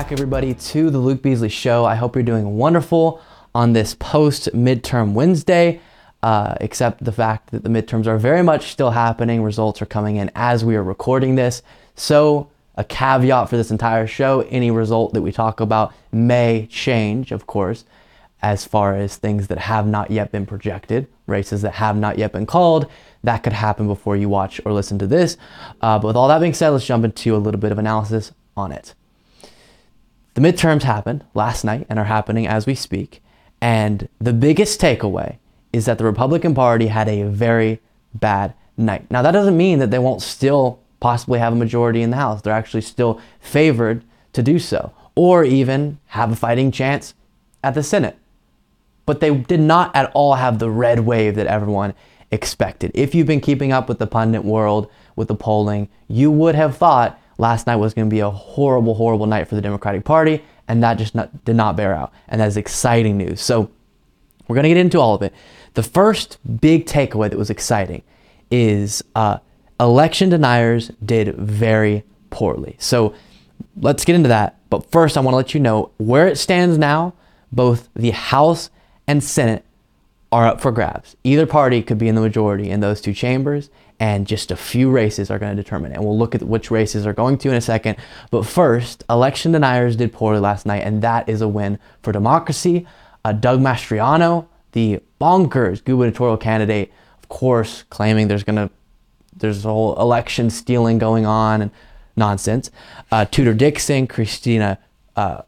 back, everybody, to the Luke Beasley Show. I hope you're doing wonderful on this post midterm Wednesday, uh, except the fact that the midterms are very much still happening. Results are coming in as we are recording this. So, a caveat for this entire show any result that we talk about may change, of course, as far as things that have not yet been projected, races that have not yet been called. That could happen before you watch or listen to this. Uh, but with all that being said, let's jump into a little bit of analysis on it. The midterms happened last night and are happening as we speak. And the biggest takeaway is that the Republican Party had a very bad night. Now, that doesn't mean that they won't still possibly have a majority in the House. They're actually still favored to do so, or even have a fighting chance at the Senate. But they did not at all have the red wave that everyone expected. If you've been keeping up with the pundit world, with the polling, you would have thought last night was going to be a horrible, horrible night for the Democratic Party, and that just not, did not bear out. And that is exciting news. So we're going to get into all of it. The first big takeaway that was exciting is uh, election deniers did very poorly. So let's get into that. But first, I want to let you know where it stands now. Both the House and Senate are up for grabs. Either party could be in the majority in those two chambers, and just a few races are going to determine it. And we'll look at which races are going to in a second. But first, election deniers did poorly last night, and that is a win for democracy. Uh, Doug Mastriano, the bonkers gubernatorial candidate, of course, claiming there's going to there's a whole election stealing going on and nonsense. Uh, Tudor Dixon, Kristina uh,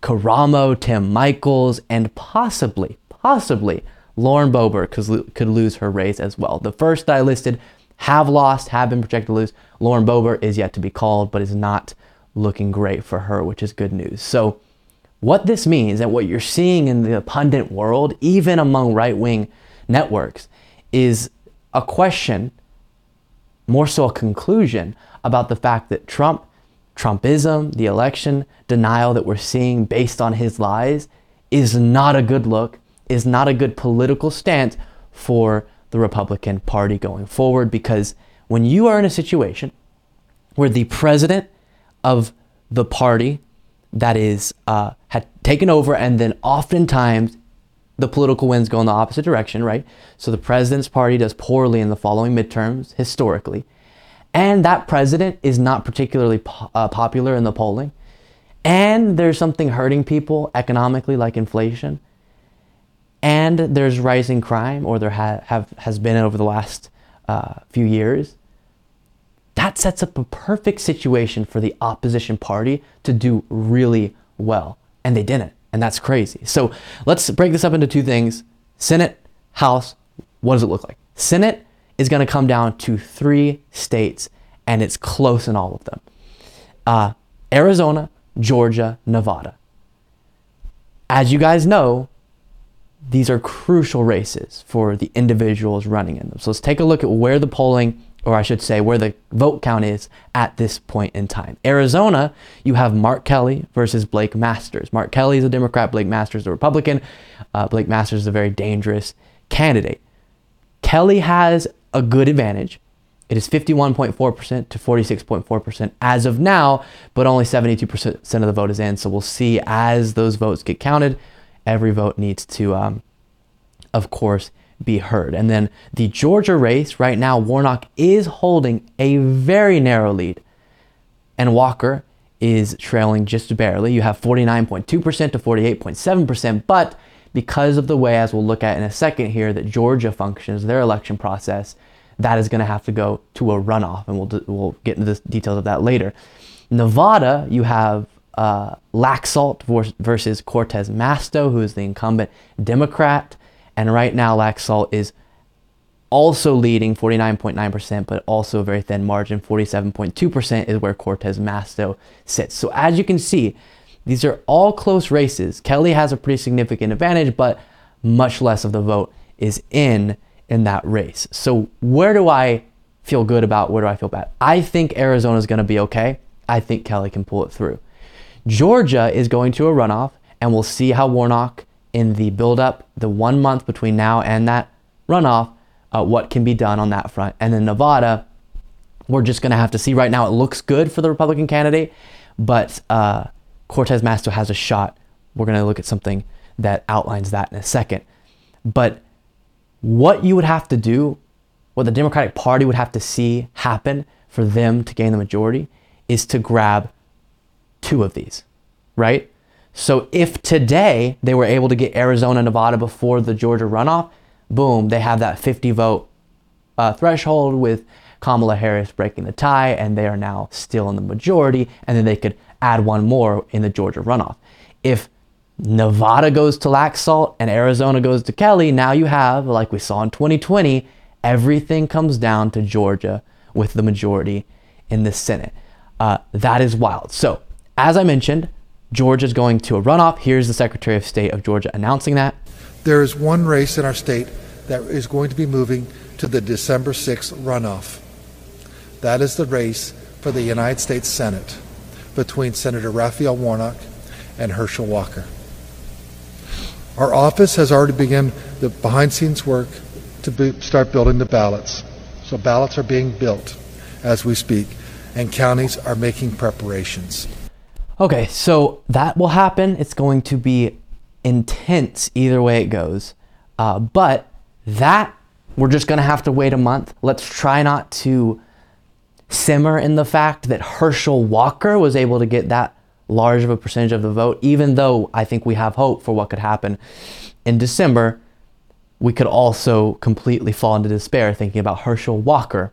Karamo, Tim Michels, and possibly, possibly Lauren Boebert could, could lose her race as well. The first I listed have lost, have been projected to lose. Lauren Boebert is yet to be called, but is not looking great for her, which is good news. So, what this means and what you're seeing in the pundit world, even among right wing networks, is a question, more so a conclusion, about the fact that Trump, Trumpism, the election denial that we're seeing based on his lies, is not a good look is not a good political stance for the Republican Party going forward because when you are in a situation where the president of the party that is uh, had taken over and then oftentimes the political winds go in the opposite direction, right? So the president's party does poorly in the following midterms historically, and that president is not particularly po- uh, popular in the polling, and there's something hurting people economically like inflation and there's rising crime, or there ha- have has been over the last uh, few years, that sets up a perfect situation for the opposition party to do really well, and they didn't, and that's crazy. So let's break this up into two things: Senate, House. What does it look like? Senate is going to come down to three states, and it's close in all of them: uh, Arizona, Georgia, Nevada. As you guys know, these are crucial races for the individuals running in them. So let's take a look at where the polling, or I should say, where the vote count is at this point in time. Arizona, you have Mark Kelly versus Blake Masters. Mark Kelly is a Democrat, Blake Masters is a Republican. Uh, Blake Masters is a very dangerous candidate. Kelly has a good advantage. It is 51.4% to 46.4% as of now, but only 72% of the vote is in. So we'll see as those votes get counted every vote needs to, um, of course, be heard. And then the Georgia race, right now, Warnock is holding a very narrow lead, and Walker is trailing just barely. You have 49.2% to 48.7%, but because of the way, as we'll look at in a second here, that Georgia functions, their election process, that is going to have to go to a runoff, and we'll, we'll get into the details of that later. Nevada, you have uh, Laxalt versus Cortez Masto, who is the incumbent Democrat. And right now, Laxalt is also leading 49.9%, but also a very thin margin. 47.2% is where Cortez Masto sits. So as you can see, these are all close races. Kelly has a pretty significant advantage, but much less of the vote is in in that race. So where do I feel good about? Where do I feel bad? I think Arizona is going to be okay. I think Kelly can pull it through. Georgia is going to a runoff, and we'll see how Warnock in the build-up, the one month between now and that runoff, uh, what can be done on that front. And then Nevada, we're just going to have to see. Right now, it looks good for the Republican candidate, but uh, Cortez Masto has a shot. We're going to look at something that outlines that in a second. But what you would have to do, what the Democratic Party would have to see happen for them to gain the majority is to grab two of these, right? So if today they were able to get Arizona, Nevada before the Georgia runoff, boom, they have that 50 vote uh, threshold with Kamala Harris breaking the tie, and they are now still in the majority, and then they could add one more in the Georgia runoff. If Nevada goes to Laxalt and Arizona goes to Kelly, now you have, like we saw in 2020, everything comes down to Georgia with the majority in the Senate. Uh, that is wild. So, as I mentioned, Georgia is going to a runoff. Here's the Secretary of State of Georgia announcing that. There is one race in our state that is going to be moving to the December 6th runoff. That is the race for the United States Senate between Senator Raphael Warnock and Herschel Walker. Our office has already begun the behind scenes work to be, start building the ballots. So ballots are being built as we speak, and counties are making preparations. Okay, so that will happen. It's going to be intense either way it goes. Uh, but that, we're just going to have to wait a month. Let's try not to simmer in the fact that Herschel Walker was able to get that large of a percentage of the vote, even though I think we have hope for what could happen in December. We could also completely fall into despair thinking about Herschel Walker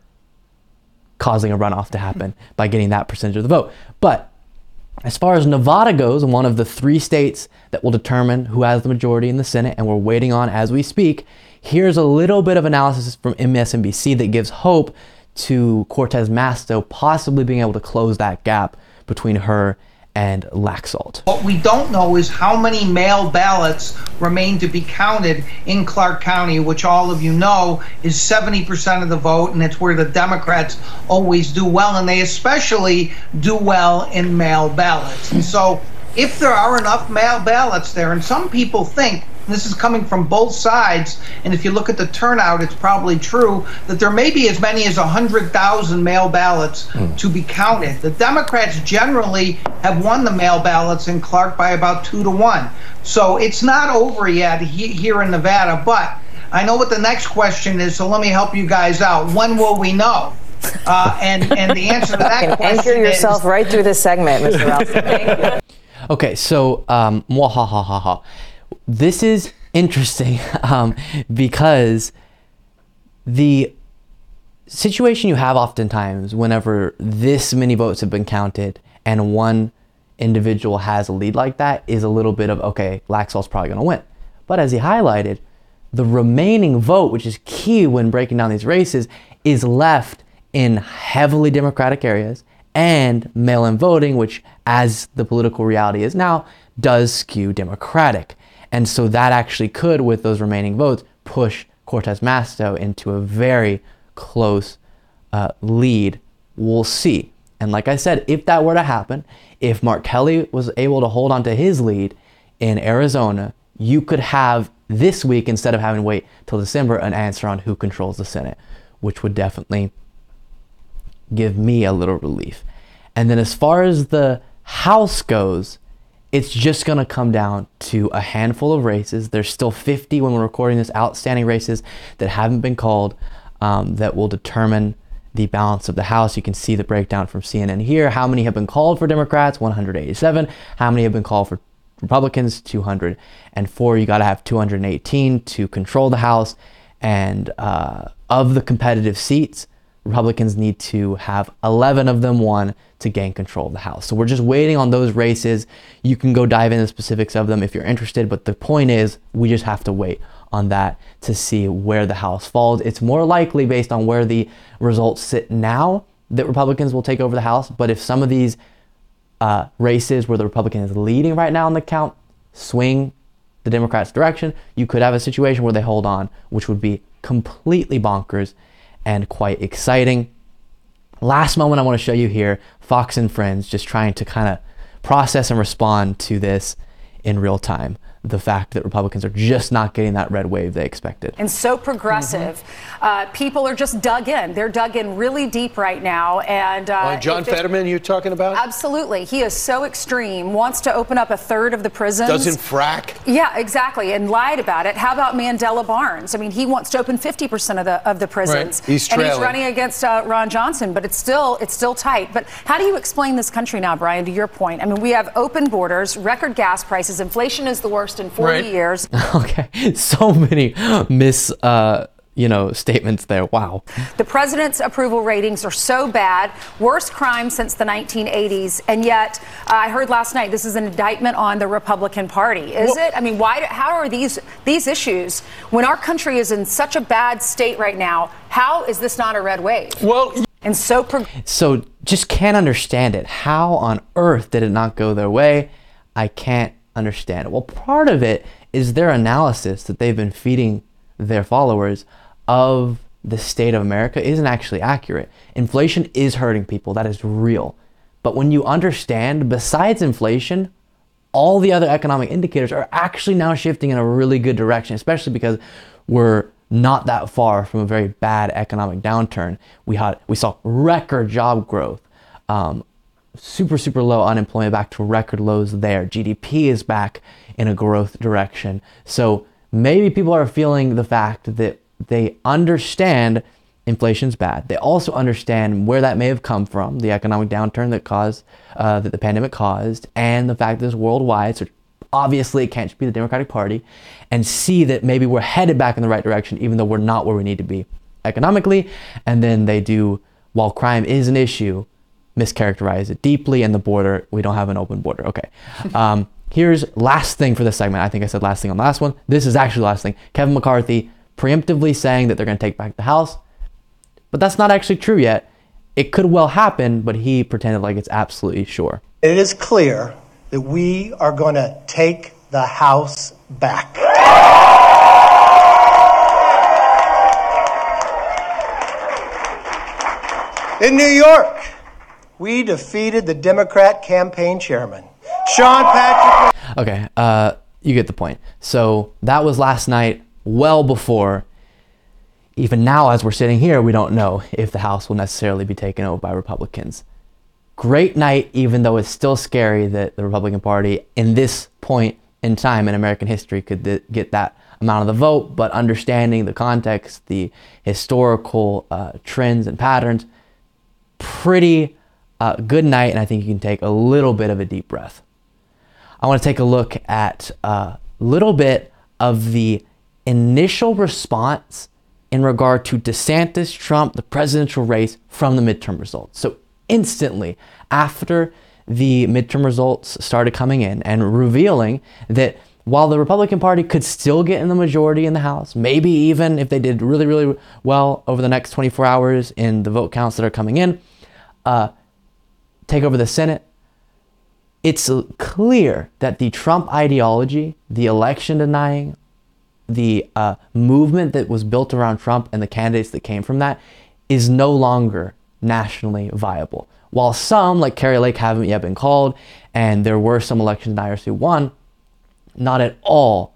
causing a runoff to happen by getting that percentage of the vote. But as far as Nevada goes, one of the three states that will determine who has the majority in the Senate, and we're waiting on as we speak, here's a little bit of analysis from MSNBC that gives hope to Cortez Masto possibly being able to close that gap between her and Laxalt. What we don't know is how many mail ballots remain to be counted in Clark County, which all of you know is 70% of the vote, and it's where the Democrats always do well, and they especially do well in mail ballots. And so, if there are enough mail ballots there, and some people think this is coming from both sides. And if you look at the turnout, it's probably true that there may be as many as 100,000 mail ballots mm. to be counted. The Democrats generally have won the mail ballots in Clark by about two to one. So it's not over yet here in Nevada. But I know what the next question is, so let me help you guys out. When will we know? Uh, and and the answer to that you can question anchor yourself is, right through this segment, Mr. Ralston. okay, so um, ha ha ha ha this is interesting um, because the situation you have oftentimes whenever this many votes have been counted and one individual has a lead like that is a little bit of okay, Laxalt's probably going to win. But as he highlighted, the remaining vote, which is key when breaking down these races, is left in heavily Democratic areas and mail in voting, which, as the political reality is now, does skew Democratic. And so that actually could, with those remaining votes, push Cortez Masto into a very close uh, lead. We'll see. And like I said, if that were to happen, if Mark Kelly was able to hold on to his lead in Arizona, you could have this week, instead of having to wait till December, an answer on who controls the Senate, which would definitely give me a little relief. And then as far as the House goes, it's just going to come down to a handful of races. There's still 50 when we're recording this outstanding races that haven't been called um, that will determine the balance of the House. You can see the breakdown from CNN here. How many have been called for Democrats? 187. How many have been called for Republicans? 204. You got to have 218 to control the House. And uh, of the competitive seats, Republicans need to have 11 of them won to gain control of the House. So we're just waiting on those races. You can go dive into the specifics of them if you're interested, but the point is we just have to wait on that to see where the House falls. It's more likely based on where the results sit now that Republicans will take over the House, but if some of these uh, races where the Republican is leading right now in the count swing the Democrats' direction, you could have a situation where they hold on, which would be completely bonkers and quite exciting. Last moment I want to show you here Fox and Friends just trying to kind of process and respond to this in real time. The fact that Republicans are just not getting that red wave they expected. And so progressive. Mm-hmm. Uh, people are just dug in. They're dug in really deep right now. And uh, John Fetterman, you're talking about? Absolutely. He is so extreme, wants to open up a third of the prisons. Doesn't frack? Yeah, exactly. And lied about it. How about Mandela Barnes? I mean, he wants to open 50% of the of the prisons. Right. He's and he's running against uh, Ron Johnson, but it's still it's still tight. But how do you explain this country now, Brian, to your point? I mean, we have open borders, record gas prices, inflation is the worst in 40 Right. years. okay, so many miss, uh, you know, statements there. Wow. The president's approval ratings are so bad, worst crime since the 1980s, and yet uh, I heard last night this is an indictment on the Republican Party. Is it? I mean, why? How are these these issues when our country is in such a bad state right now? How is this not a red wave? Well, And so pro- So just can't understand it. How on earth did it not go their way? I can't understand it. Well, part of it is their analysis that they've been feeding their followers of the state of America isn't actually accurate. Inflation is hurting people, that is real. But when you understand, besides inflation, all the other economic indicators are actually now shifting in a really good direction, especially because we're not that far from a very bad economic downturn. We had we saw record job growth, um, super super low unemployment back to record lows there. GDP is back in a growth direction. So maybe people are feeling the fact that they understand inflation's bad. They also understand where that may have come from, the economic downturn that caused uh, that the pandemic caused, and the fact that it's worldwide. So obviously, it can't just be the Democratic Party, and see that maybe we're headed back in the right direction, even though we're not where we need to be economically. And then they do, while crime is an issue, mischaracterize it deeply, and the border we don't have an open border. Okay. Um, here's last thing for this segment. I think I said last thing on the last one. This is actually the last thing. Kevin McCarthy preemptively saying that they're going to take back the House. But that's not actually true yet. It could well happen, but he pretended like it's absolutely sure. It is clear that we are going to take the House back. In New York, we defeated the Democrat campaign chairman, Sean Patrick. Okay, uh, you get the point. So that was last night, well before. Even now, as we're sitting here, we don't know if the House will necessarily be taken over by Republicans. Great night, even though it's still scary that the Republican Party, in this point in time in American history, could th- get that amount of the vote. But understanding the context, the historical uh, trends and patterns, pretty uh, good night. And I think you can take a little bit of a deep breath. I want to take a look at a little bit of the initial response in regard to DeSantis Trump, the presidential race from the midterm results. So, instantly after the midterm results started coming in and revealing that while the Republican Party could still get in the majority in the House, maybe even if they did really, really well over the next 24 hours in the vote counts that are coming in, uh, take over the Senate, it's clear that the Trump ideology, the election denying, the uh, movement that was built around Trump and the candidates that came from that is no longer nationally viable. While some, like Kari Lake, haven't yet been called, and there were some election deniers who won, not at all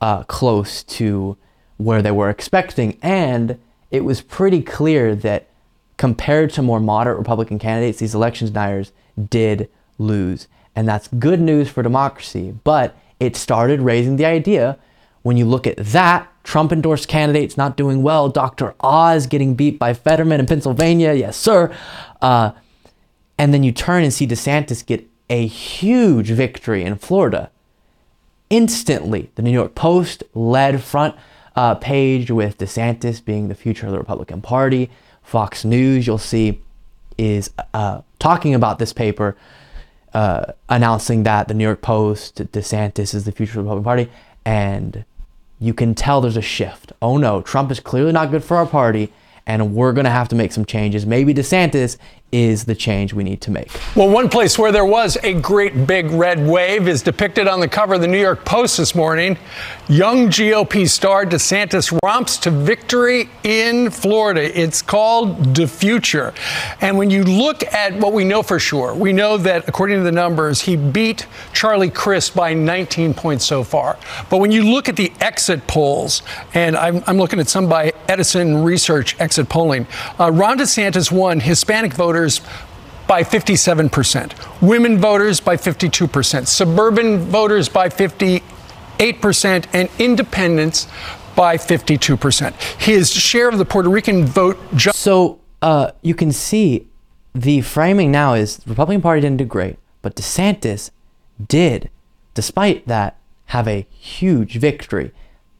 uh, close to where they were expecting. And it was pretty clear that compared to more moderate Republican candidates, these election deniers did lose. And that's good news for democracy. But it started raising the idea when you look at that, Trump endorsed candidates not doing well, Dr. Oz getting beat by Fetterman in Pennsylvania, yes, sir. Uh, and then you turn and see DeSantis get a huge victory in Florida. Instantly, the New York Post led front uh, page with DeSantis being the future of the Republican Party. Fox News, you'll see, is uh, talking about this paper, uh, announcing that the New York Post, DeSantis is the future of the Republican Party. And you can tell there's a shift. Oh no, Trump is clearly not good for our party, and we're going to have to make some changes. Maybe DeSantis is the change we need to make. Well, one place where there was a great big red wave is depicted on the cover of the New York Post this morning. Young GOP star DeSantis romps to victory in Florida. It's called The Future. And when you look at what we know for sure, we know that according to the numbers, he beat Charlie Crist by 19 points so far. But when you look at the exit polls, and I'm, I'm looking at some by Edison Research exit polling, uh, Ron DeSantis won Hispanic voters by 57%, women voters by 52%, suburban voters by 58%, and independents by 52%. His share of the Puerto Rican vote. Ju- So uh, you can see the framing now is the Republican Party didn't do great, but DeSantis did, despite that, have a huge victory.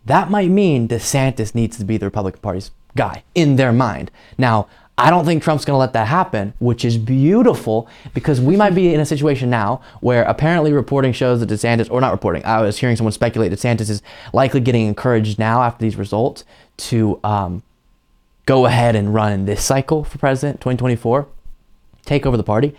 That might mean DeSantis needs to be the Republican Party's guy in their mind. Now, I don't think Trump's going to let that happen, which is beautiful because we might be in a situation now where apparently reporting shows that DeSantis, or not reporting, I was hearing someone speculate DeSantis is likely getting encouraged now after these results to um, go ahead and run in this cycle for president 2024 take over the party.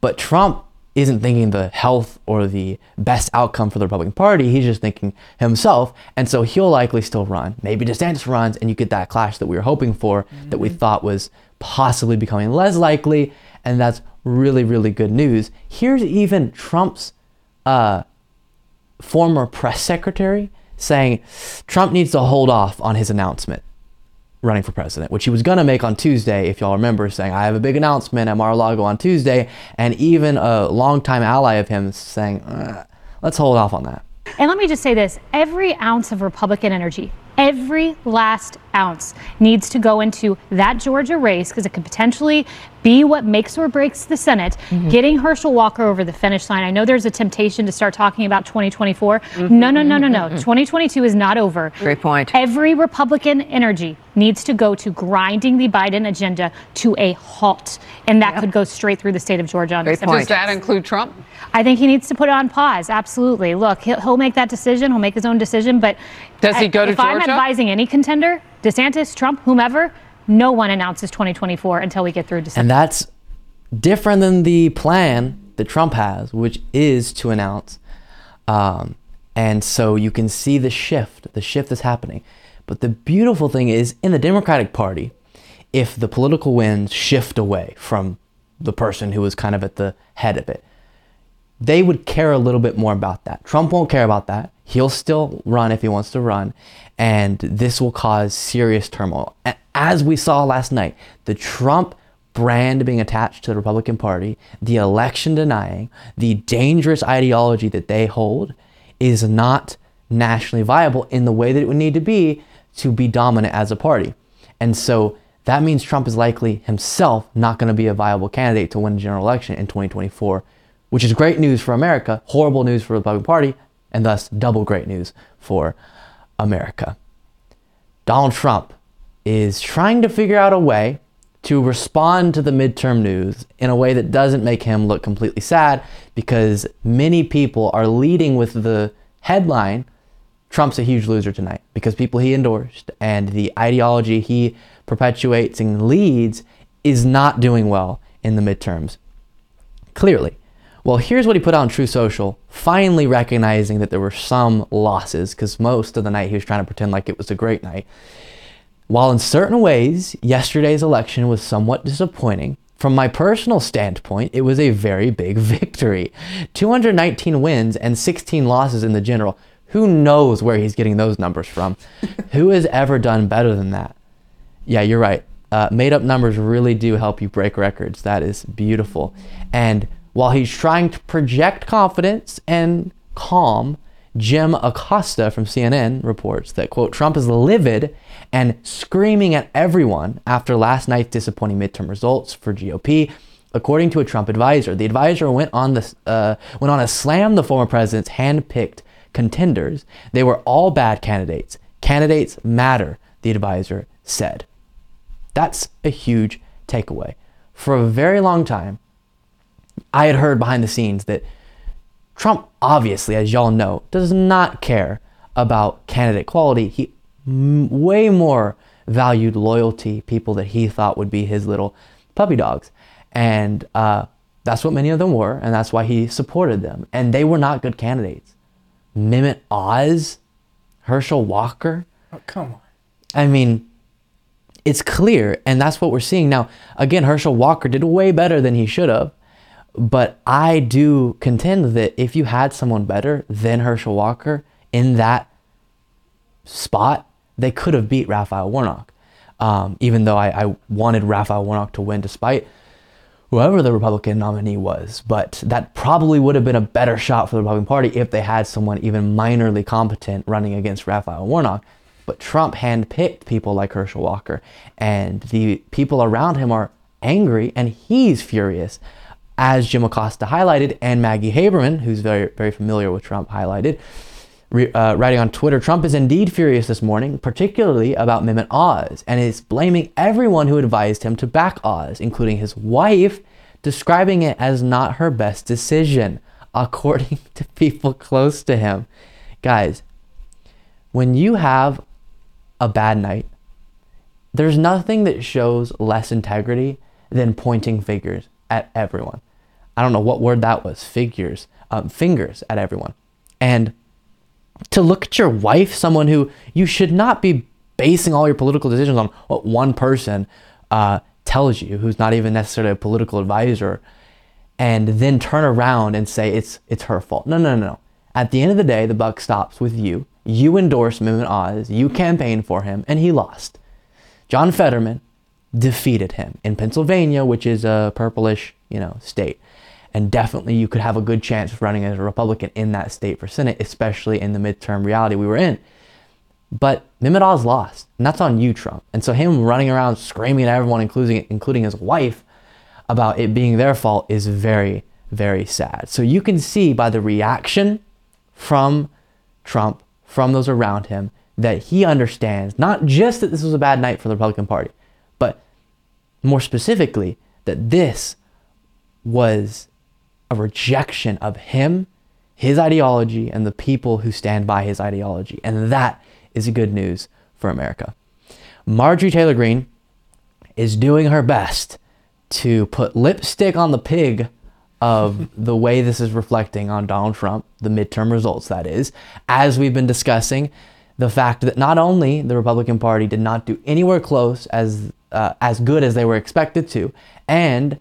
But trump isn't thinking the health or the best outcome for the republican party he's just thinking himself. And so he'll likely still run. Maybe desantis runs and you get that clash that we were hoping for that we thought was possibly becoming less likely. And that's really really good news. Here's even trump's uh, former press secretary saying Trump needs to hold off on his announcement running for president, which he was going to make on Tuesday, if y'all remember, saying, I have a big announcement at Mar-a-Lago on Tuesday. And even a longtime ally of him saying, uh, let's hold off on that. And let me just say this every ounce of Republican energy, every last ounce needs to go into that Georgia race because it could potentially be what makes or breaks the Senate. Mm-hmm. Getting Herschel Walker over the finish line. I know there's a temptation to start talking about 2024. Mm-hmm. No, no, no, no, no. Mm-hmm. 2022 is not over. Great point. Every Republican energy needs to go to grinding the Biden agenda to a halt. And that could go straight through the state of Georgia on Great point. Does that include Trump? I think he needs to put it on pause. Absolutely. Look, he'll, he'll make that decision. He'll make his own decision. But Does he go to if I'm advising any contender, DeSantis, Trump, whomever, no one announces 2024 until we get through December. And that's different than the plan that Trump has, which is to announce. Um, and so you can see the shift, the shift is happening. But the beautiful thing is, in the Democratic Party, if the political winds shift away from the person who was kind of at the head of it, they would care a little bit more about that. Trump won't care about that. He'll still run if he wants to run. And this will cause serious turmoil. As we saw last night, the Trump brand being attached to the Republican Party, the election denying, the dangerous ideology that they hold is not nationally viable in the way that it would need to be to be dominant as a party. And so that means Trump is likely himself not going to be a viable candidate to win the general election in 2024, which is great news for America, horrible news for the Republican Party, and thus double great news for America. Donald Trump is trying to figure out a way to respond to the midterm news in a way that doesn't make him look completely sad because many people are leading with the headline Trump's a huge loser tonight because people he endorsed and the ideology he perpetuates and leads is not doing well in the midterms. Clearly. Well, here's what he put out on Truth Social, finally recognizing that there were some losses because most of the night he was trying to pretend like it was a great night. While in certain ways, yesterday's election was somewhat disappointing, from my personal standpoint, it was a very big victory. 219 wins and 16 losses in the general. Who knows where he's getting those numbers from? Who has ever done better than that? Yeah, you're right. Uh, made up numbers really do help you break records. That is beautiful. And while he's trying to project confidence and calm, Jim Acosta from CNN reports that, quote, Trump is livid and screaming at everyone after last night's disappointing midterm results for GOP. According to a Trump advisor, the advisor went on the uh, went on a slam the former president's hand-picked contenders. They were all bad candidates. Candidates matter, the advisor said. That's a huge takeaway. For a very long time, I had heard behind the scenes that Trump, obviously, as y'all know, does not care about candidate quality. He m- way more valued loyalty, people that he thought would be his little puppy dogs. And uh, that's what many of them were, and that's why he supported them. And they were not good candidates. Mehmet Oz, Herschel Walker. Oh, come on. I mean, it's clear, and that's what we're seeing now. Again, Herschel Walker did way better than he should have, but I do contend that if you had someone better than Herschel Walker in that spot, they could have beat Raphael Warnock. Um, even though I, I wanted Raphael Warnock to win despite whoever the Republican nominee was. But that probably would have been a better shot for the Republican Party if they had someone even minorly competent running against Raphael Warnock. But Trump handpicked people like Herschel Walker, and the people around him are angry, and he's furious. As Jim Acosta highlighted, and Maggie Haberman, who's very, very familiar with Trump, highlighted, uh, writing on Twitter, Trump is indeed furious this morning, particularly about Mehmet Oz, and is blaming everyone who advised him to back Oz, including his wife, describing it as not her best decision, according to people close to him. Guys, when you have a bad night, there's nothing that shows less integrity than pointing fingers at everyone. I don't know what word that was, figures, um, fingers at everyone. And to look at your wife, someone who you should not be basing all your political decisions on what one person uh, tells you, who's not even necessarily a political advisor, and then turn around and say it's it's her fault. No, no, no, no. At the end of the day, the buck stops with you. You endorsed Mehmet Oz, you campaigned for him, and he lost. John Fetterman defeated him in Pennsylvania, which is a purplish, you know, state. And definitely you could have a good chance of running as a Republican in that state for Senate, especially in the midterm reality we were in. But Mehmet Oz lost, and that's on you, Trump. And so him running around screaming at everyone, including including his wife, about it being their fault is very, very sad. So you can see by the reaction from Trump, from those around him, that he understands not just that this was a bad night for the Republican Party, but more specifically that this was a rejection of him, his ideology, and the people who stand by his ideology. And that is good news for America. Marjorie Taylor Greene is doing her best to put lipstick on the pig of the way this is reflecting on Donald Trump, the midterm results, that is, as we've been discussing, the fact that not only the Republican Party did not do anywhere close as uh, as good as they were expected to, and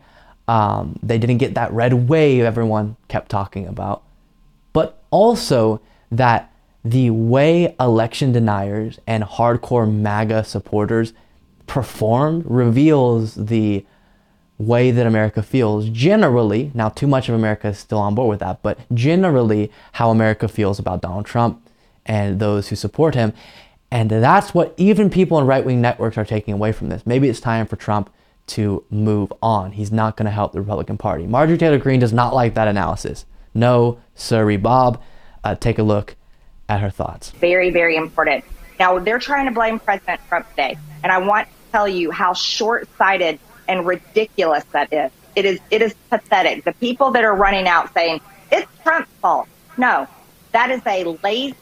um, they didn't get that red wave everyone kept talking about, but also that the way election deniers and hardcore MAGA supporters performed reveals the way that America feels generally. Now, too much of America is still on board with that, but generally, how America feels about Donald Trump and those who support him. And that's what even people in right wing networks are taking away from this. Maybe it's time for Trump to move on. He's not going to help the Republican Party. Marjorie Taylor Greene does not like that analysis. No, sorry, Bob. Uh, take a look at her thoughts. Very, very important. Now, they're trying to blame President Trump today. And I want to tell you how short sighted and ridiculous that is. It is it is pathetic. The people that are running out saying it's Trump's fault. No, that is a lazy,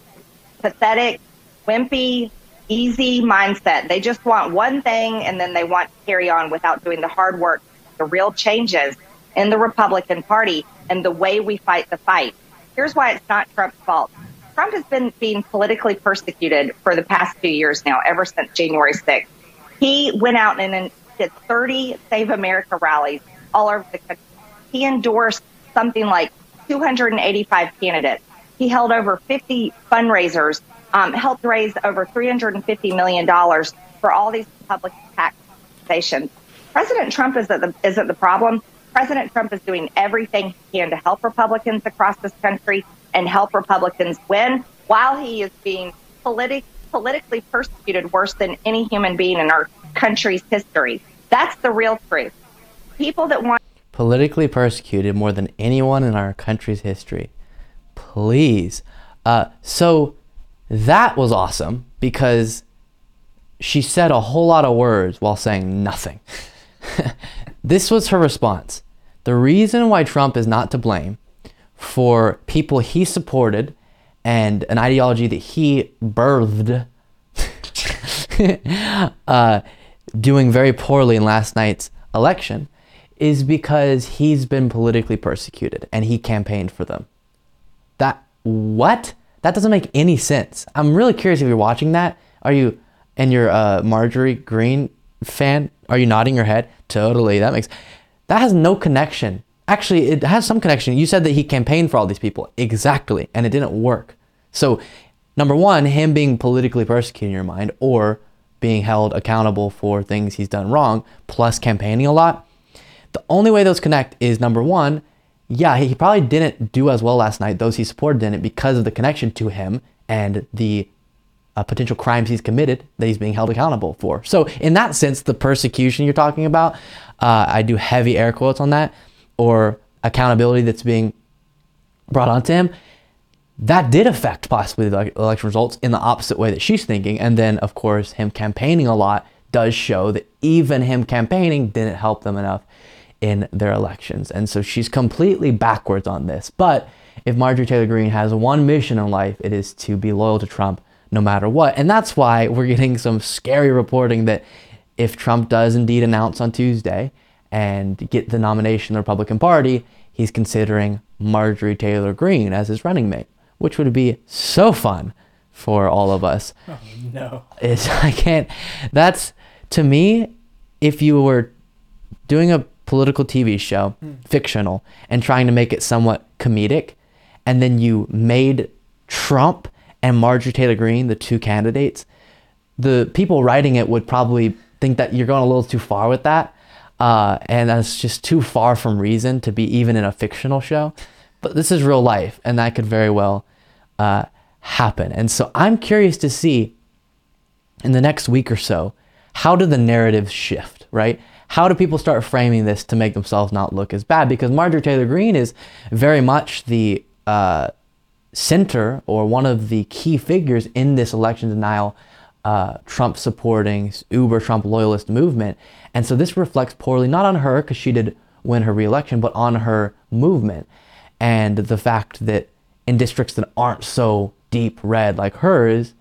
pathetic, wimpy, easy mindset. They just want one thing and then they want to carry on without doing the hard work, the real changes in the Republican Party and the way we fight the fight. Here's why it's not Trump's fault. Trump has been being politically persecuted for the past few years now, ever since January 6th. He went out and did 30 Save America rallies all over the country. He endorsed something like 285 candidates. He held over 50 fundraisers, um, helped raise over $350 million for all these public taxations. President Trump isn't the, isn't the problem. President Trump is doing everything he can to help Republicans across this country and help Republicans win while he is being politi- politically persecuted worse than any human being in our country's history. That's the real truth. People that want politically persecuted more than anyone in our country's history. Please. Uh, so that was awesome because she said a whole lot of words while saying nothing. this was her response. The reason why Trump is not to blame for people he supported and an ideology that he birthed uh, doing very poorly in last night's election is because he's been politically persecuted and he campaigned for them. That what? That doesn't make any sense. I'm really curious if you're watching that. Are you and you're a Marjorie Greene fan? Are you nodding your head? Totally. That makes that has no connection. Actually, it has some connection. You said that he campaigned for all these people. Exactly. And it didn't work. So, number one, him being politically persecuted in your mind or being held accountable for things he's done wrong, plus campaigning a lot. The only way those connect is number one, yeah, he probably didn't do as well last night. Those he supported didn't because of the connection to him and the uh, potential crimes he's committed that he's being held accountable for. So, in that sense, the persecution you're talking about, uh, I do heavy air quotes on that, or accountability that's being brought onto him, that did affect possibly the election results in the opposite way that she's thinking. And then, of course, him campaigning a lot does show that even him campaigning didn't help them enough in their elections. And so she's completely backwards on this. But if Marjorie Taylor Greene has one mission in life, it is to be loyal to Trump no matter what. And that's why we're getting some scary reporting that if Trump does indeed announce on Tuesday and get the nomination in the Republican Party, he's considering Marjorie Taylor Greene as his running mate, which would be so fun for all of us. Oh, no. It's, I can't, that's to me, if you were doing a political TV show, Hmm. fictional, and trying to make it somewhat comedic, and then you made Trump and Marjorie Taylor Greene the two candidates, the people writing it would probably think that you're going a little too far with that. Uh, and that's just too far from reason to be even in a fictional show. But this is real life, and that could very well uh, happen. And so I'm curious to see in the next week or so how do the narratives shift, right? How do people start framing this to make themselves not look as bad? Because Marjorie Taylor Greene is very much the uh, center or one of the key figures in this election denial, uh, Trump supporting, uber Trump loyalist movement. And so this reflects poorly not on her, because she did win her reelection, but on her movement. And the fact that in districts that aren't so deep red like hers,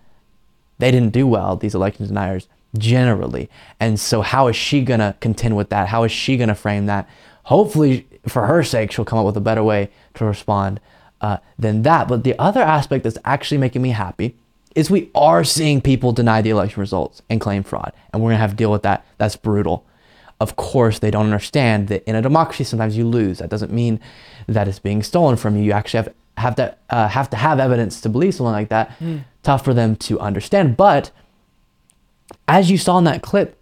they didn't do well, these election deniers generally. And so, how is she going to contend with that? How is she going to frame that? Hopefully, for her sake, she'll come up with a better way to respond uh, than that. But the other aspect that's actually making me happy is we are seeing people deny the election results and claim fraud. And we're going to have to deal with that. That's brutal. Of course, they don't understand that in a democracy, sometimes you lose. That doesn't mean that it's being stolen from you. You actually have, have to uh, have to have evidence to believe something like that. Mm. Tough for them to understand. But as you saw in that clip,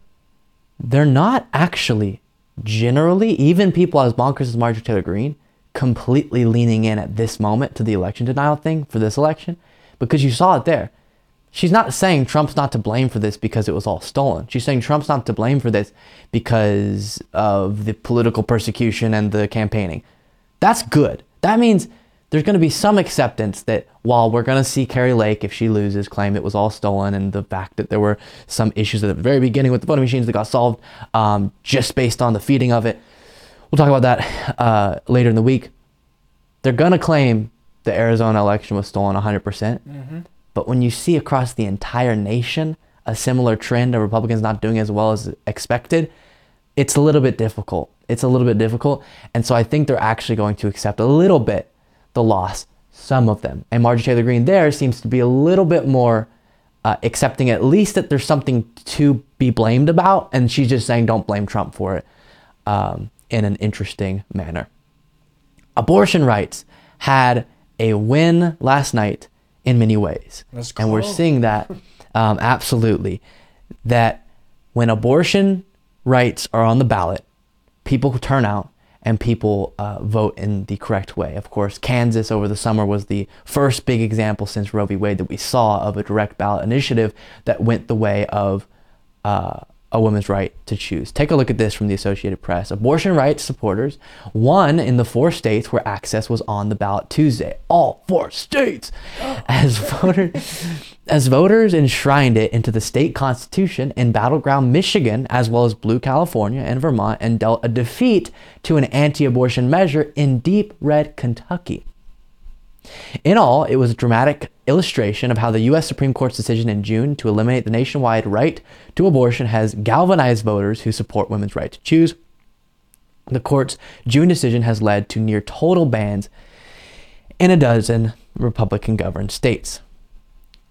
they're not actually generally, even people as bonkers as Marjorie Taylor Greene, completely leaning in at this moment to the election denial thing for this election because you saw it there. She's not saying Trump's not to blame for this because it was all stolen. She's saying Trump's not to blame for this because of the political persecution and the campaigning. That's good. That means there's going to be some acceptance that while we're going to see Kari Lake, if she loses, claim it was all stolen, and the fact that there were some issues at the very beginning with the voting machines that got solved um, just based on the feeding of it. We'll talk about that uh, later in the week. They're going to claim the Arizona election was stolen 100%. percent Mhm. But when you see across the entire nation a similar trend of Republicans not doing as well as expected, it's a little bit difficult. It's a little bit difficult. And so I think they're actually going to accept a little bit the loss, some of them. And Marjorie Taylor Greene there seems to be a little bit more uh, accepting at least that there's something to be blamed about. And she's just saying, don't blame Trump for it um, in an interesting manner. Abortion rights had a win last night in many ways. Let's and we're seeing that um, absolutely. That when abortion rights are on the ballot, people turn out and people uh, vote in the correct way. Of course, Kansas over the summer was the first big example since Roe v. Wade that we saw of a direct ballot initiative that went the way of uh, a woman's right to choose. Take a look at this from the Associated Press. Abortion rights supporters won in the four states where access was on the ballot Tuesday. All four states, as voters, as voters enshrined it into the state constitution in battleground Michigan, as well as blue California and Vermont, and dealt a defeat to an anti-abortion measure in deep red Kentucky. In all, it was a dramatic illustration of how the U.S. Supreme Court's decision in June to eliminate the nationwide right to abortion has galvanized voters who support women's right to choose. The court's June decision has led to near total bans in a dozen Republican governed states.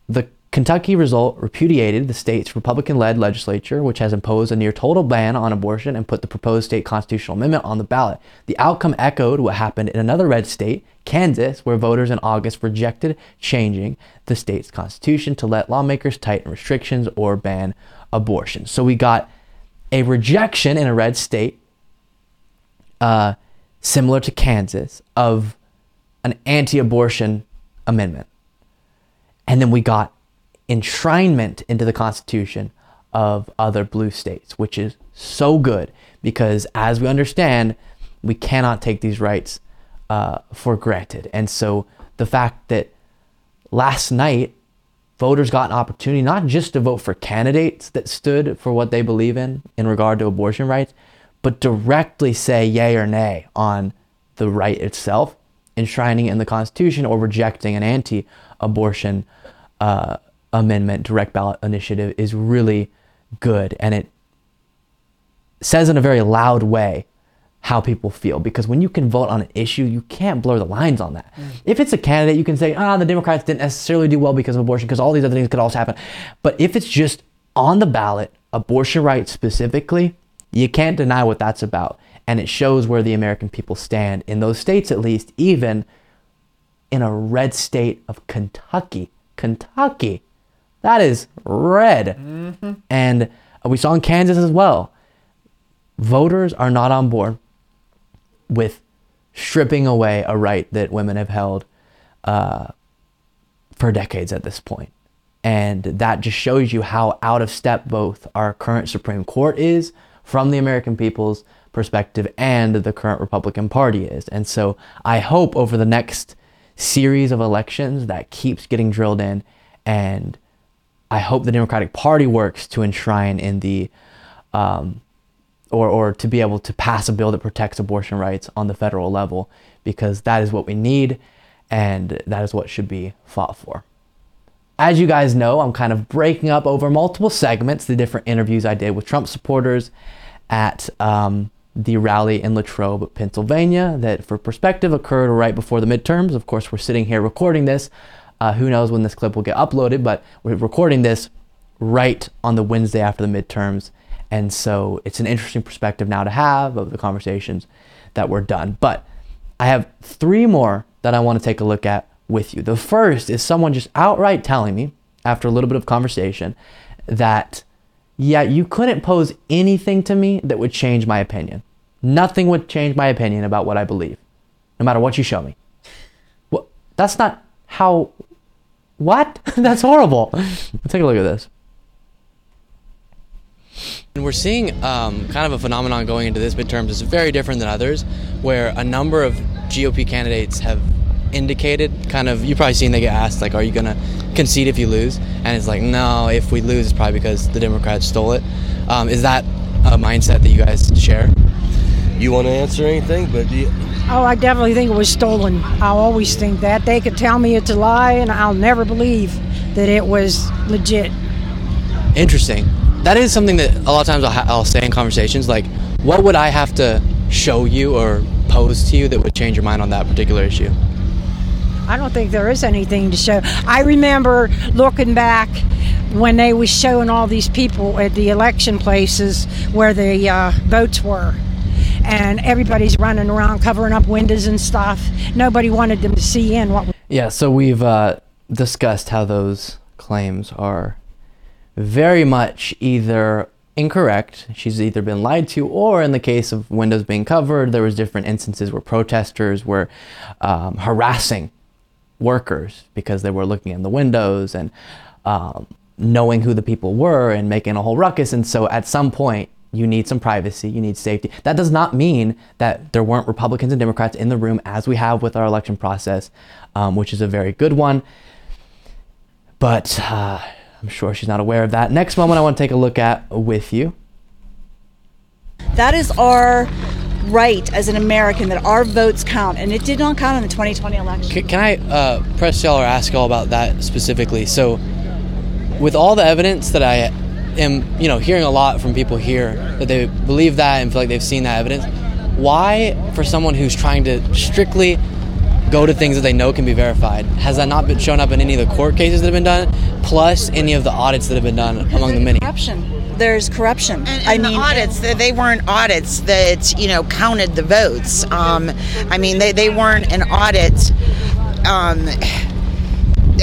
The Kentucky result repudiated the state's Republican led legislature, which has imposed a near total ban on abortion and put the proposed state constitutional amendment on the ballot. The outcome echoed what happened in another red state, Kansas, where voters in August rejected changing the state's constitution to let lawmakers tighten restrictions or ban abortion. So we got a rejection in a red state, uh, similar to Kansas, of an anti abortion amendment. And then we got enshrinement into the Constitution of other blue states, which is so good because, as we understand, we cannot take these rights uh, for granted. And so the fact that last night voters got an opportunity not just to vote for candidates that stood for what they believe in in regard to abortion rights, but directly say yay or nay on the right itself, enshrining it in the Constitution or rejecting an anti abortion uh, amendment direct ballot initiative is really good and it says in a very loud way how people feel because when you can vote on an issue you can't blur the lines on that. Mm. if it's a candidate you can say ah the democrats didn't necessarily do well because of abortion because all these other things could also happen. But if it's just on the ballot abortion rights specifically you can't deny what that's about. And it shows where the american people stand in those states at least even in a red state of kentucky. Kentucky that is red. Mm-hmm. And we saw in Kansas as well. Voters are not on board with stripping away a right that women have held uh, for decades at this point. And that just shows you how out of step both our current Supreme Court is from the American people's perspective and the current Republican Party is. And so I hope over the next series of elections that keeps getting drilled in and I hope the Democratic Party works to enshrine in the, um, or, or to be able to pass a bill that protects abortion rights on the federal level, because that is what we need and that is what should be fought for. As you guys know, I'm kind of breaking up over multiple segments the different interviews I did with Trump supporters at um, the rally in Latrobe, Pennsylvania, that for perspective occurred right before the midterms. Of course, we're sitting here recording this uh, who knows when this clip will get uploaded, but we're recording this right on the Wednesday after the midterms. And so it's an interesting perspective now to have of the conversations that were done. But I have three more that I want to take a look at with you. The first is someone just outright telling me, after a little bit of conversation, that, yeah, you couldn't pose anything to me that would change my opinion. Nothing would change my opinion about what I believe, no matter what you show me. Well, that's not how what? That's horrible. Let's take a look at this. And we're seeing um, kind of a phenomenon going into this midterms is very different than others, where a number of GOP candidates have indicated kind of you probably seen they get asked like are you gonna concede if you lose and it's like no if we lose it's probably because the democrats stole it. Um, is that a mindset that you guys share you want to answer anything but you, Oh, I definitely think it was stolen. I always think that. They could tell me it's a lie, and I'll never believe that it was legit. Interesting. That is something that a lot of times I'll, ha- I'll say in conversations like, what would I have to show you or pose to you that would change your mind on that particular issue? I don't think there is anything to show. I remember looking back when they was showing all these people at the election places where the uh, votes were and everybody's running around covering up windows and stuff. Nobody wanted them to see in what. Yeah, so we've uh, discussed how those claims are very much either incorrect. She's either been lied to, or in the case of windows being covered, there was different instances where protesters were um, harassing workers because they were looking in the windows and um, knowing who the people were and making a whole ruckus. And so at some point, you need some privacy, you need safety. That does not mean that there weren't Republicans and Democrats in the room as we have with our election process, um, which is a very good one. But uh, I'm sure she's not aware of that. Next moment, I want to take a look at with you. That is our right as an American that our votes count, and it did not count in the 2020 election. Can, can I uh, press y'all or ask y'all about that specifically? So, with all the evidence that I am, you know, hearing a lot from people here that they believe that and feel like they've seen that evidence. why, for someone who's trying to strictly go to things that they know can be verified, has that not been shown up in any of the court cases that have been done, plus any of the audits that have been done among the many? Corruption. There's corruption. And, I mean, the audits, they, they weren't audits that, you know, counted the votes. Um, I mean, they, they weren't an audit. Um,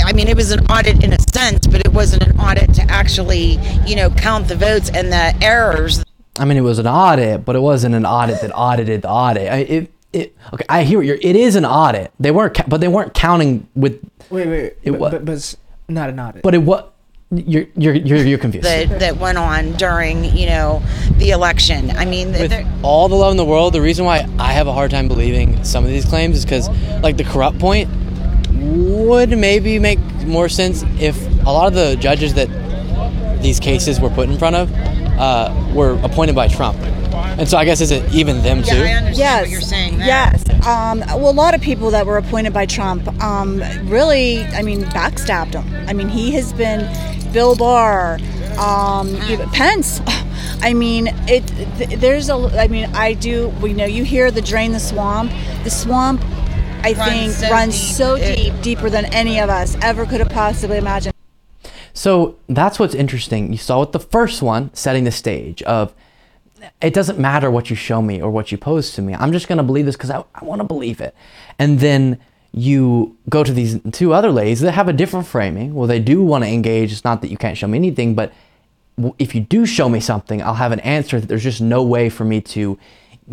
I mean, it was an audit in a sense, but it wasn't an audit to actually, you know, count the votes and the errors. I mean, it was an audit, but it wasn't an audit that audited the audit. I, it, it, okay, I hear what you're. It is an audit. They weren't, ca- but they weren't counting with. Wait, wait, It but, wa- but, but it's not an audit. But it what? You're you're you're, you're confused. that, that went on during, you know, the election. I mean, with all the love in the world, the reason why I have a hard time believing some of these claims is because, like, the corrupt point would maybe make more sense if a lot of the judges that these cases were put in front of uh, were appointed by Trump. And so I guess is it even them too? Yeah, yes, you're saying. There. Yes. Um, well, a lot of people that were appointed by Trump um, really, I mean, backstabbed him. I mean, he has been Bill Barr, um, Pence. I mean, it. Th- there's a. I mean, I do. We know you hear the drain the swamp. The swamp, I Runs think, so runs deep. so It- deep, deeper than any of us ever could have possibly imagined. So that's what's interesting. You saw with the first one, setting the stage of it doesn't matter what you show me or what you pose to me. I'm just going to believe this because I, I want to believe it. And then you go to these two other ladies that have a different framing. Well, they do want to engage. It's not that you can't show me anything, but if you do show me something, I'll have an answer that there's just no way for me to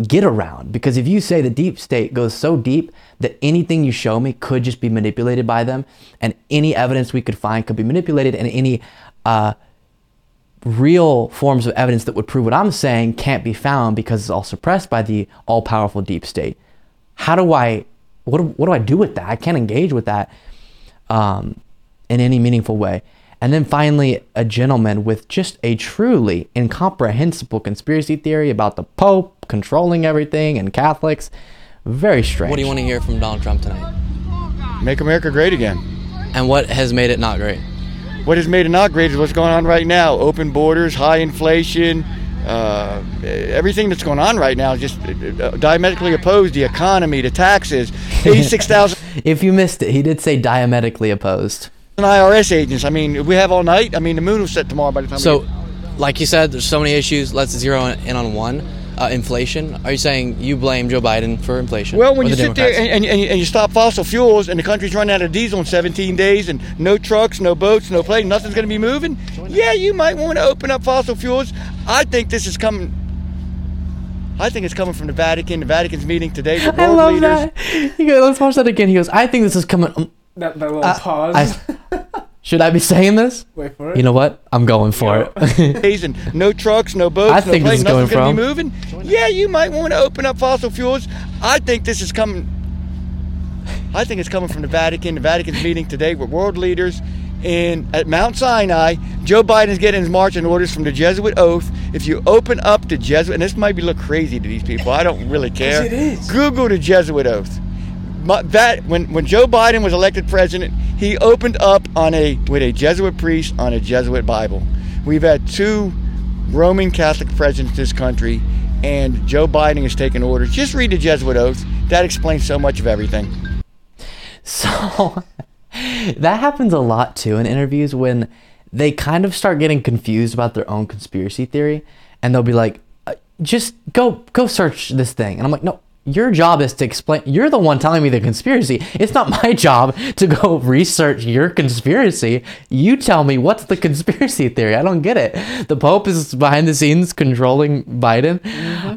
get around. Because if you say the deep state goes so deep that anything you show me could just be manipulated by them, and any evidence we could find could be manipulated, and any uh, real forms of evidence that would prove what I'm saying can't be found because it's all suppressed by the all powerful deep state. How do I, what do, what do I do with that? I can't engage with that um, in any meaningful way. And then finally, a gentleman with just a truly incomprehensible conspiracy theory about the Pope controlling everything and Catholics. Very strange. What do you want to hear from Donald Trump tonight? Make America great again. And what has made it not great? What has made it not great is what's going on right now. Open borders, high inflation, uh, everything that's going on right now is just uh, diametrically opposed. The economy, the taxes, 86,000 If you missed it, he did say diametrically opposed. IRS agents. I mean, we have all night. I mean, the moon will set tomorrow by the time. So, get- like you said, there's so many issues. Let's zero in on one. Uh, inflation. Are you saying you blame Joe Biden for inflation? Well, when you the sit there Democrats? and, and, and, you, and you stop fossil fuels and the country's running out of diesel in 17 days and no trucks, no boats, no planes, nothing's going to be moving, yeah, you might want to open up fossil fuels. I think this is coming. I think it's coming from the Vatican. The Vatican's meeting today with I world love leaders. that. He goes, let's watch that again. He goes, I think this is coming. um, That, that little uh, pause. I- should I be saying this? Wait for it. You know what? I'm going for it. days no trucks, no boats, I no think this planes, is going nothing's going to from- be moving. Yeah, you might want to open up fossil fuels. I think this is coming. I think it's coming from the Vatican. The Vatican's meeting today with world leaders in at Mount Sinai. Joe Biden's getting his marching orders from the Jesuit oath. If you open up the Jesuit, and this might be look crazy to these people, I don't really care. it is. Google the Jesuit oath. My, that when when Joe Biden was elected president, he opened up on a with a Jesuit priest on a Jesuit Bible. We've had two Roman Catholic presidents in this country, and Joe Biden has taken orders. Just read the Jesuit oath. That explains so much of everything. So that happens a lot too in interviews when they kind of start getting confused about their own conspiracy theory and they'll be like uh, just go go search this thing and i'm like no your job is to explain you're the one telling me the conspiracy. It's not my job to go research your conspiracy. You tell me what's the conspiracy theory. I don't get it. The pope is behind the scenes controlling biden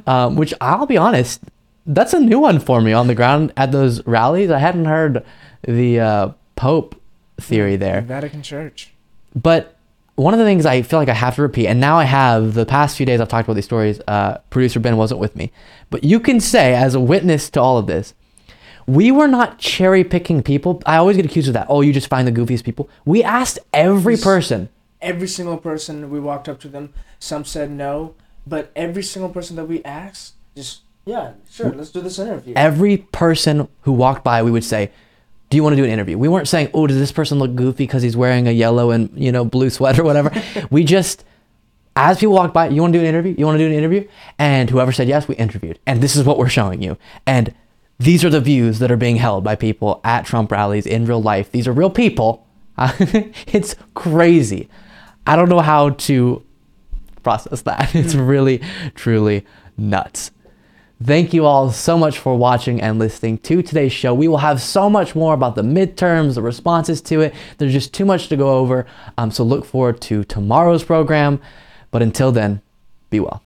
um, which i'll be honest that's a new one for me on the ground at those rallies. I hadn't heard the uh, pope theory there. Vatican Church. but one of the things I feel like I have to repeat, and now I have the past few days I've talked about these stories. Uh, Producer Ben wasn't with me, but you can say as a witness to all of this, we were not cherry picking people. I always get accused of that. Oh, you just find the goofiest people. We asked every person. Every single person we walked up to them, some said no, but every single person that we asked, just yeah, sure, let's do this interview. Every person who walked by, we would say, "Do you want to do an interview?" We weren't saying, "Oh, does this person look goofy because he's wearing a yellow and you know blue sweater or whatever." we just as people walk by, you want to do an interview? You want to do an interview? And whoever said yes, we interviewed. And this is what we're showing you. And these are the views that are being held by people at Trump rallies in real life. These are real people. it's crazy. I don't know how to process that. It's really, truly nuts. Thank you all so much for watching and listening to today's show. We will have so much more about the midterms, the responses to it. There's just too much to go over. Um, so look forward to tomorrow's program. But until then, be well.